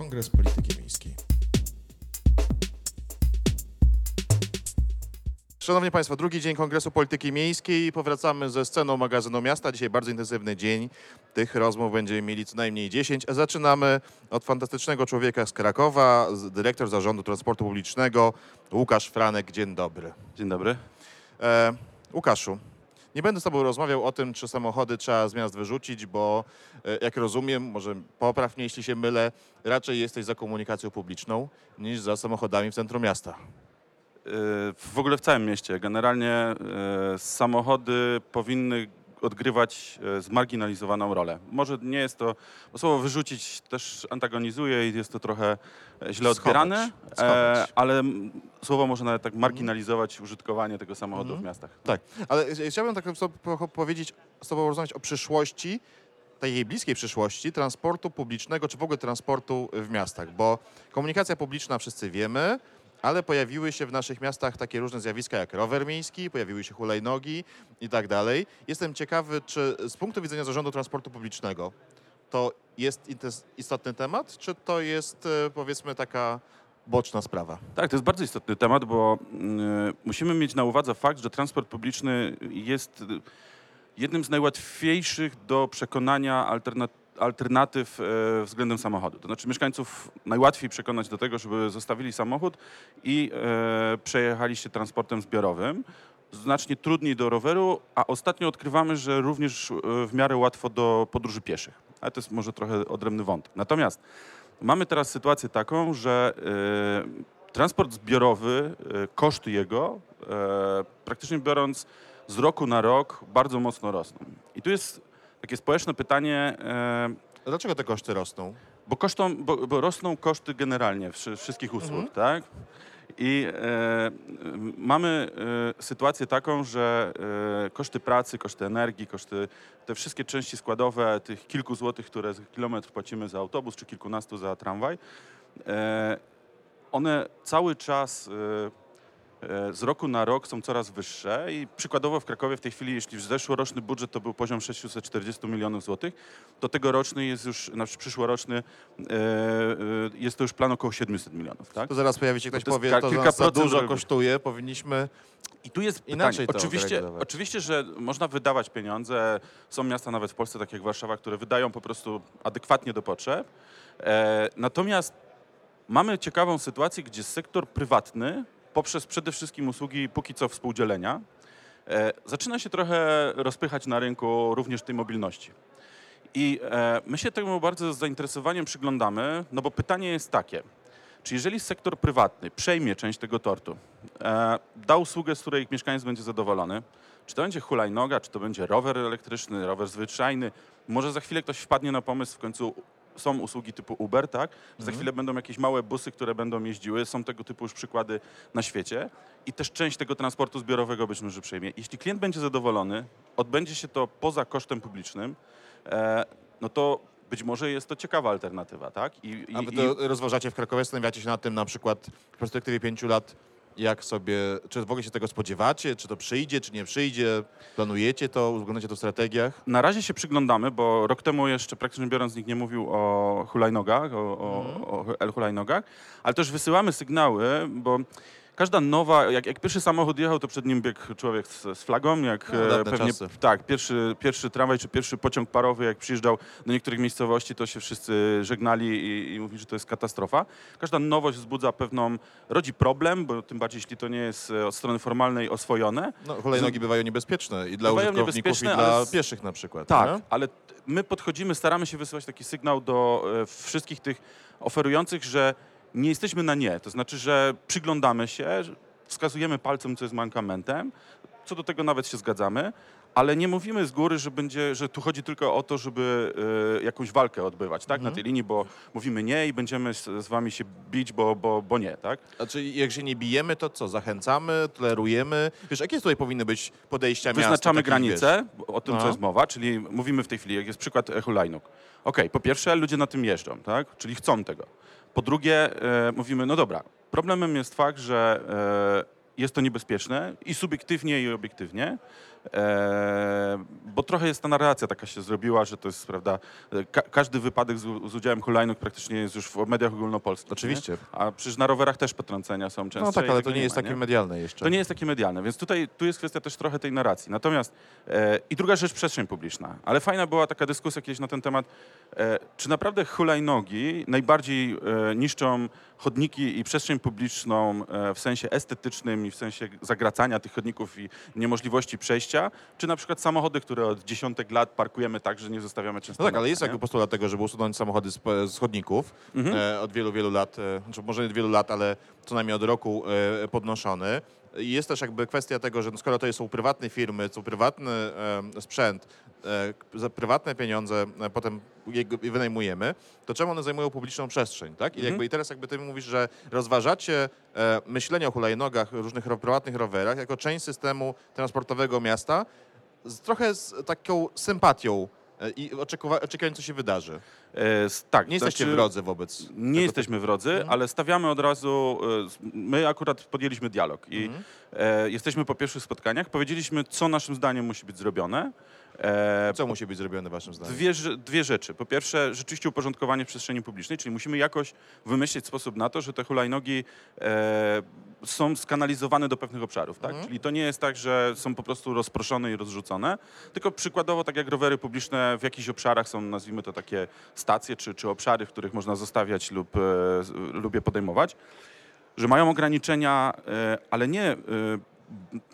Kongres Polityki Miejskiej. Szanowni Państwo, drugi dzień Kongresu Polityki Miejskiej. Powracamy ze sceną magazynu miasta. Dzisiaj bardzo intensywny dzień. Tych rozmów będziemy mieli co najmniej 10. A Zaczynamy od fantastycznego człowieka z Krakowa, dyrektor Zarządu Transportu Publicznego, Łukasz Franek. Dzień dobry. Dzień dobry. E, Łukaszu, nie będę z Tobą rozmawiał o tym, czy samochody trzeba z miast wyrzucić, bo e, jak rozumiem, może popraw mnie, jeśli się mylę, raczej jesteś za komunikacją publiczną niż za samochodami w centrum miasta. Yy, W ogóle w całym mieście. Generalnie yy, samochody powinny odgrywać yy, zmarginalizowaną rolę. Może nie jest to, bo słowo wyrzucić też antagonizuje i jest to trochę e, źle Schować, odbierane, schować. e, ale m, słowo może nawet tak marginalizować użytkowanie tego samochodu Mhm. w miastach. Tak, ale chciałbym tak powiedzieć, z Tobą rozmawiać o przyszłości, takiej bliskiej przyszłości transportu publicznego, czy w ogóle transportu w miastach, bo komunikacja publiczna wszyscy wiemy, ale pojawiły się w naszych miastach takie różne zjawiska jak rower miejski, pojawiły się hulajnogi i tak dalej. Jestem ciekawy, czy z punktu widzenia zarządu transportu publicznego to jest istotny temat, czy to jest e, powiedzmy taka boczna sprawa? Tak, to jest bardzo istotny temat, bo mm, musimy mieć na uwadze fakt, że transport publiczny jest y, jednym z najłatwiejszych do przekonania alterna- alternatyw e, względem samochodu. To znaczy mieszkańców najłatwiej przekonać do tego, żeby zostawili samochód i e, przejechali się transportem zbiorowym. Znacznie trudniej do roweru, a ostatnio odkrywamy, że również e, w miarę łatwo do podróży pieszych. Ale to jest może trochę odrębny wątek. Natomiast mamy teraz sytuację taką, że transport zbiorowy, koszty jego, praktycznie biorąc z roku na rok, bardzo mocno rosną. I tu jest takie społeczne pytanie, e, Dlaczego te koszty rosną? bo, kosztą, bo, bo rosną koszty generalnie wszy- wszystkich usług, Mhm. tak? I e, mamy e, sytuację taką, że e, koszty pracy, koszty energii, koszty, te wszystkie części składowe tych kilku złotych, które za kilometr płacimy za autobus, czy kilkunastu za tramwaj, e, one cały czas e, z roku na rok są coraz wyższe i przykładowo w Krakowie w tej chwili, jeśli w zeszłoroczny budżet to był poziom 640 milionów złotych, to tegoroczny jest już, znaczy przyszłoroczny e, e, jest to już plan około 700 milionów, tak? To zaraz pojawi się ktoś, to powie, to kilka nas za dużo kosztuje, powinniśmy... I tu jest Inaczej pytanie. Oczywiście, oczywiście, że można wydawać pieniądze. Są miasta nawet w Polsce, takie jak Warszawa, które wydają po prostu adekwatnie do potrzeb. E, natomiast mamy ciekawą sytuację, gdzie sektor prywatny, poprzez przede wszystkim usługi póki co współdzielenia, e, zaczyna się trochę rozpychać na rynku również tej mobilności. I e, my się temu bardzo z zainteresowaniem przyglądamy, no bo pytanie jest takie, czy jeżeli sektor prywatny przejmie część tego tortu, e, da usługę, z której mieszkaniec będzie zadowolony, czy to będzie hulajnoga, czy to będzie rower elektryczny, rower zwyczajny, może za chwilę ktoś wpadnie na pomysł, w końcu są usługi typu Uber, tak? Że za chwilę będą jakieś małe busy, które będą jeździły, są tego typu już przykłady na świecie i też część tego transportu zbiorowego być może przejmie. Jeśli klient będzie zadowolony, odbędzie się to poza kosztem publicznym, e, no to być może jest to ciekawa alternatywa, tak? I, A wy to rozważacie w Krakowie, zastanawiacie się nad tym na przykład w perspektywie pięciu lat, jak sobie, czy w ogóle się tego spodziewacie, czy to przyjdzie, czy nie przyjdzie, planujecie to, uwzględniacie to w strategiach? Na razie się przyglądamy, bo rok temu jeszcze praktycznie biorąc nikt nie mówił o hulajnogach, o, o, o el-hulajnogach, ale też wysyłamy sygnały, bo każda nowa, jak, jak pierwszy samochód jechał, to przed nim biegł człowiek z, z flagą, jak No, e, pewnie, czasy. tak, pierwszy, pierwszy tramwaj czy pierwszy pociąg parowy, jak przyjeżdżał do niektórych miejscowości, to się wszyscy żegnali i, i mówili, że to jest katastrofa. Każda nowość wzbudza pewną, rodzi problem, bo tym bardziej, jeśli to nie jest e, od strony formalnej oswojone, No, hulajnogi bywają niebezpieczne i dla użytkowników, i dla z- pieszych na przykład. Tak, nie? ale my podchodzimy, staramy się wysyłać taki sygnał do e, wszystkich tych oferujących, że nie jesteśmy na nie. To znaczy, że przyglądamy się, wskazujemy palcem, co jest mankamentem, co do tego nawet się zgadzamy, ale nie mówimy z góry, że, będzie, że tu chodzi tylko o to, żeby e, jakąś walkę odbywać tak, na tej linii, bo mówimy nie i będziemy z, z wami się bić, bo, bo, bo nie. Tak? Czyli jak się nie bijemy, to co? Zachęcamy, tolerujemy? Wiesz, jakie tutaj powinny być podejścia miasta? Wyznaczamy granice, o tym, No. co jest mowa, czyli mówimy w tej chwili, jak jest przykład hulajnóg. Okej, po pierwsze, ludzie na tym jeżdżą, tak? czyli chcą tego. Po drugie, e, mówimy, no dobra, problemem jest fakt, że e, jest to niebezpieczne i subiektywnie, i obiektywnie. E, bo trochę jest ta narracja taka się zrobiła, że to jest, prawda, ka każdy wypadek z, z udziałem hulajnóg praktycznie jest już w mediach ogólnopolskich. Oczywiście. Nie? A przecież na rowerach też potrącenia są często. No tak, ale to nie jest takie medialne jeszcze. To nie jest takie medialne, więc tutaj tu jest kwestia też trochę tej narracji. Natomiast e, i druga rzecz, przestrzeń publiczna. Ale fajna była taka dyskusja kiedyś na ten temat, e, czy naprawdę hulajnogi najbardziej e, niszczą chodniki i przestrzeń publiczną e, w sensie estetycznym i w sensie zagracania tych chodników i niemożliwości przejścia, czy na przykład samochody, które od dziesiątek lat parkujemy tak, że nie zostawiamy często No tak, ale jest jakby postulat tego, żeby usunąć samochody z, z chodników Mhm. e, od wielu, wielu lat, e, znaczy może nie od wielu lat, ale co najmniej od roku e, podnoszony. I Jest też jakby kwestia tego, że no skoro to są prywatne firmy, są prywatny e, sprzęt, e, za prywatne pieniądze e, potem wynajmujemy, to czemu one zajmują publiczną przestrzeń, tak? I, Mhm. jakby, I teraz jakby ty mówisz, że rozważacie e, myślenie o hulajnogach, różnych prywatnych rowerach jako część systemu transportowego miasta, z, trochę z taką sympatią e, i oczekiwa- oczekiwaniem, co się wydarzy. E, tak, Nie jesteście znaczy- wrodzy wobec. Nie tego jesteśmy wrodzy, Mhm. ale stawiamy od razu. e, My akurat podjęliśmy dialog i Mhm. e, jesteśmy po pierwszych spotkaniach. Powiedzieliśmy, co naszym zdaniem musi być zrobione. E. Co musi być zrobione waszym zdaniem? Dwie, dwie rzeczy. Po pierwsze, rzeczywiście uporządkowanie przestrzeni publicznej, czyli musimy jakoś wymyślić sposób na to, że te hulajnogi e, są skanalizowane do pewnych obszarów. Tak? Mhm. Czyli to nie jest tak, że są po prostu rozproszone i rozrzucone, tylko przykładowo, tak jak rowery publiczne w jakichś obszarach są, nazwijmy to takie stacje czy, czy obszary, w których można zostawiać lub, e, lub je podejmować, że mają ograniczenia, e, ale nie e,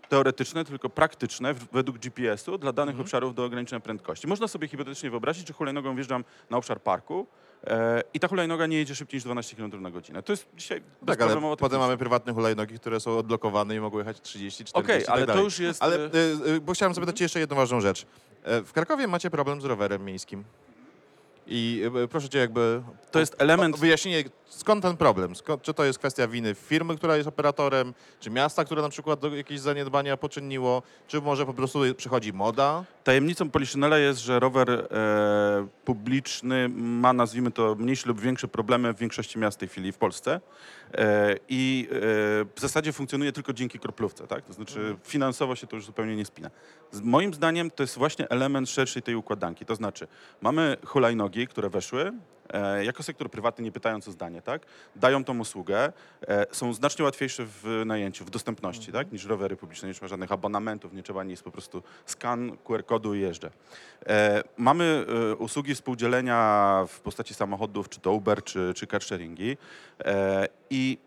teoretyczne, tylko praktyczne według GPS-u dla danych Mhm. obszarów do ograniczenia prędkości. Można sobie hipotetycznie wyobrazić, że hulajnogą wjeżdżam na obszar parku e, i ta hulajnoga nie jedzie szybciej niż 12 km na godzinę. To jest dzisiaj Tak, ale potem technicznie. mamy prywatne hulajnogi, które są odblokowane i mogą jechać 30, 40 Okej, i tak ale to dalej. już jest... Ale e, y, y, bo chciałem zapytać cię jeszcze jedną ważną rzecz. E, W Krakowie macie problem z rowerem miejskim. I y, proszę cię jakby... To jest element- o Wyjaśnienie, skąd ten problem? Skąd, czy to jest kwestia winy firmy, która jest operatorem, czy miasta, które na przykład jakieś zaniedbania poczyniło, czy może po prostu przychodzi moda? Tajemnicą Poliszynela jest, że rower e, publiczny ma, nazwijmy to, mniejsze lub większe problemy w większości miast w tej chwili w Polsce e, i e, w zasadzie funkcjonuje tylko dzięki kroplówce, tak? To znaczy finansowo się to już zupełnie nie spina. Z moim zdaniem to jest właśnie element szerszej tej układanki, to znaczy mamy hulajnogi, które weszły, jako sektor prywatny, nie pytając o zdanie, tak? Dają tą usługę, e, są znacznie łatwiejsze w najęciu, w dostępności, tak? Niż rowery publiczne, nie trzeba żadnych abonamentów, nie trzeba nic, po prostu skan QR kodu i jeżdżę. E, mamy e, usługi współdzielenia w postaci samochodów, czy to Uber, czy, czy carsharingi e, i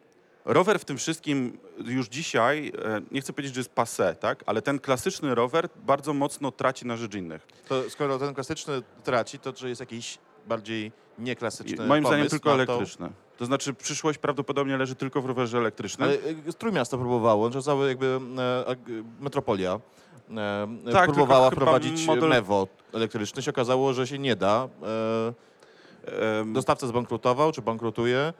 Rower w tym wszystkim już dzisiaj, e, nie chcę powiedzieć, że jest passé, tak? ale ten klasyczny rower bardzo mocno traci na rzecz innych. To skoro ten klasyczny traci, to czy jest jakiś bardziej nieklasyczny moim zdaniem tylko to? elektryczne. To znaczy przyszłość prawdopodobnie leży tylko w rowerze elektrycznym. Ale y, Trójmiasto próbowało, że jakby e, metropolia e, Tak, próbowała wprowadzić model- mewo elektryczne. się okazało, że się nie da. E, dostawca zbankrutował, czy bankrutuje.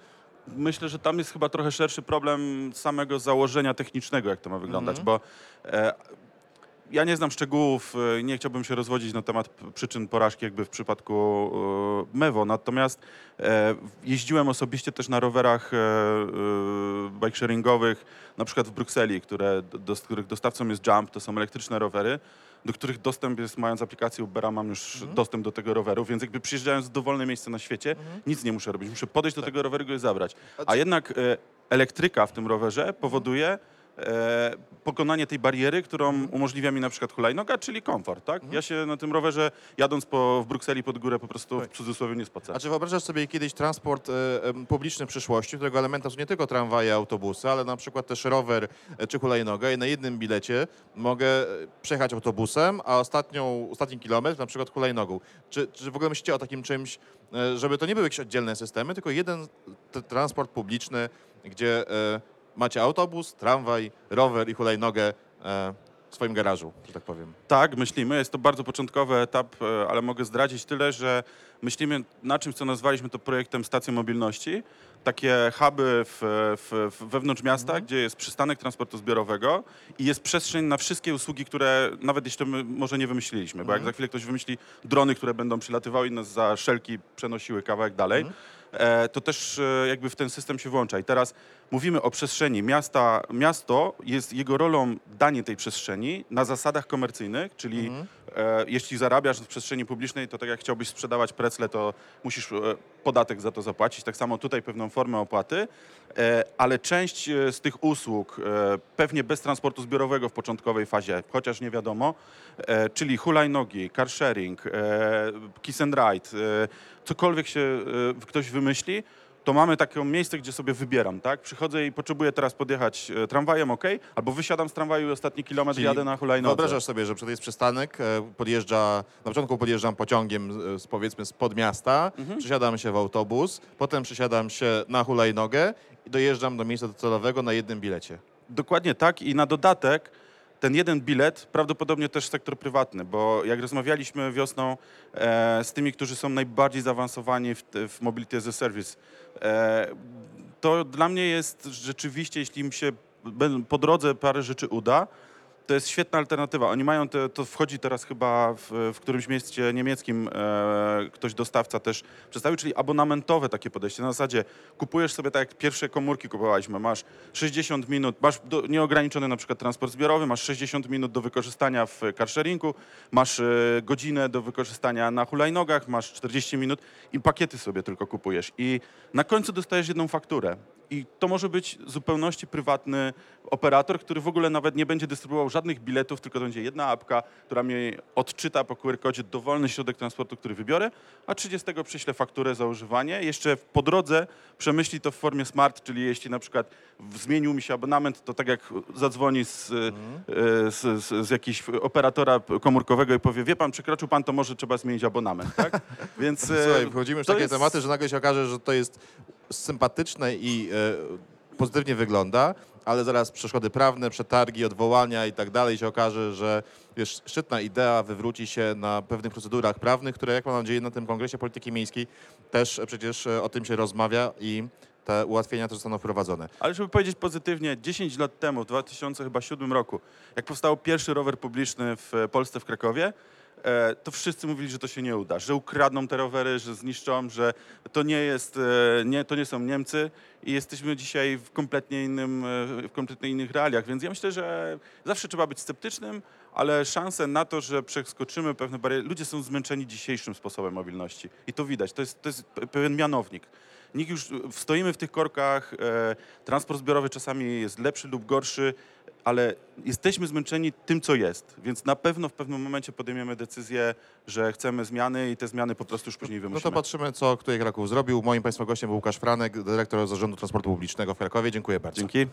Myślę, że tam jest chyba trochę szerszy problem samego założenia technicznego, jak to ma wyglądać, Mhm. bo e, ja nie znam szczegółów, e, nie chciałbym się rozwodzić na temat przyczyn porażki jakby w przypadku e, Mewo, natomiast e, jeździłem osobiście też na rowerach bike sharingowych, na przykład w Brukseli, które, do, z których dostawcą jest Jump, to są elektryczne rowery, do których dostęp jest, mając aplikację Ubera, mam już Mhm. dostęp do tego roweru, więc jakby przyjeżdżając w dowolne miejsce na świecie, nic nie muszę robić, muszę podejść do Tak. tego roweru i go zabrać. A jednak elektryka w tym rowerze powoduje pokonanie tej bariery, którą umożliwia mi na przykład hulajnoga, czyli komfort. Tak? Ja się na tym rowerze jadąc po, w Brukseli pod górę po prostu w cudzysłowie nie spocę. A czy wyobrażasz sobie kiedyś transport e, publiczny w przyszłości, którego elementem są nie tylko tramwaje, autobusy, ale na przykład też rower e, czy hulajnoga i na jednym bilecie mogę e, przejechać autobusem, a ostatnią, ostatni kilometr na przykład hulajnogą. Czy, czy w ogóle myślicie o takim czymś, e, żeby to nie były jakieś oddzielne systemy, tylko jeden transport publiczny, gdzie e, macie autobus, tramwaj, rower i hulajnogę e, w swoim garażu, że tak powiem. Tak, myślimy. Jest to bardzo początkowy etap, e, ale mogę zdradzić tyle, że myślimy na czymś, co nazwaliśmy to projektem stacji mobilności. Takie huby w, w, w wewnątrz miasta, gdzie jest przystanek transportu zbiorowego i jest przestrzeń na wszystkie usługi, które nawet jeśli to my może nie wymyśliliśmy, bo jak za chwilę ktoś wymyśli drony, które będą przylatywały i nas za szelki przenosiły kawałek dalej, e, to też e, jakby w ten system się włącza. I teraz mówimy o przestrzeni miasta. Miasto jest jego rolą danie tej przestrzeni na zasadach komercyjnych, czyli e, jeśli zarabiasz w przestrzeni publicznej, to tak jak chciałbyś sprzedawać precle, to musisz e, podatek za to zapłacić. Tak samo tutaj pewną formę opłaty, e, ale część e, z tych usług, e, pewnie bez transportu zbiorowego w początkowej fazie, chociaż nie wiadomo, e, czyli hulajnogi, car sharing, e, kiss and ride, e, cokolwiek się e, ktoś wymyśli, to mamy takie miejsce, gdzie sobie wybieram, tak? Przychodzę i potrzebuję teraz podjechać e, tramwajem, ok, albo wysiadam z tramwaju i ostatni kilometr Czyli jadę na hulajnodze. Wyobrażasz sobie, że przed jest przystanek, e, podjeżdża, na początku podjeżdżam pociągiem z, z, powiedzmy spod miasta, Mhm. przesiadam się w autobus, potem przesiadam się na hulajnogę i dojeżdżam do miejsca docelowego na jednym bilecie. Dokładnie tak i na dodatek ten jeden bilet prawdopodobnie też sektor prywatny, bo jak rozmawialiśmy wiosną e, z tymi, którzy są najbardziej zaawansowani w, w Mobility as a Service, e, to dla mnie jest rzeczywiście, jeśli im się po drodze parę rzeczy uda, to jest świetna alternatywa. Oni mają, te, to wchodzi teraz chyba w, w którymś mieście niemieckim, e, ktoś dostawca też przedstawił, czyli abonamentowe takie podejście. Na zasadzie kupujesz sobie tak jak pierwsze komórki kupowaliśmy, masz 60 minut, masz do, nieograniczony na przykład transport zbiorowy, masz 60 minut do wykorzystania w carsharingu, masz e, godzinę do wykorzystania na hulajnogach, masz 40 minut i pakiety sobie tylko kupujesz. I na końcu dostajesz jedną fakturę. I to może być w zupełności prywatny operator, który w ogóle nawet nie będzie dystrybuował żadnych biletów, tylko to będzie jedna apka, która mi odczyta po QR-kodzie dowolny środek transportu, który wybiorę, a 30 przyślę fakturę za używanie. Jeszcze po drodze przemyśli to w formie smart, czyli jeśli na przykład zmienił mi się abonament, to tak jak zadzwoni z, e, z, z, z jakiegoś operatora komórkowego i powie, wie pan, przekroczył pan, to może trzeba zmienić abonament, tak? Więc e, Słuchaj, wchodzimy w takie jest- tematy, że nagle się okaże, że to jest sympatyczne i e, pozytywnie wygląda, ale zaraz przeszkody prawne, przetargi, odwołania i tak dalej się okaże, że wiesz, szczytna idea wywróci się na pewnych procedurach prawnych, które jak mam nadzieję na tym Kongresie Polityki Miejskiej też przecież e, o tym się rozmawia i te ułatwienia też zostaną wprowadzone. Ale żeby powiedzieć pozytywnie, 10 lat temu, w 2007 roku, jak powstał pierwszy rower publiczny w Polsce, w Krakowie, to wszyscy mówili, że to się nie uda, że ukradną te rowery, że zniszczą, że to nie jest, e, nie, to nie są Niemcy i jesteśmy dzisiaj w kompletnie innym, e, w kompletnie innych realiach, więc ja myślę, że zawsze trzeba być sceptycznym, ale szanse na to, że przeskoczymy pewne bariery, ludzie są zmęczeni dzisiejszym sposobem mobilności i to widać, to jest, to jest pe- pewien mianownik. Nikt już stoimy w tych korkach, e, transport zbiorowy czasami jest lepszy lub gorszy, ale jesteśmy zmęczeni tym, co jest, więc na pewno w pewnym momencie podejmiemy decyzję, że chcemy zmiany i te zmiany po prostu już później No wymusimy. to patrzymy, co który Kraków zrobił. Moim Państwa gościem był Łukasz Franek, dyrektor Zarządu Transportu Publicznego w Krakowie. Dziękuję bardzo. Dzięki.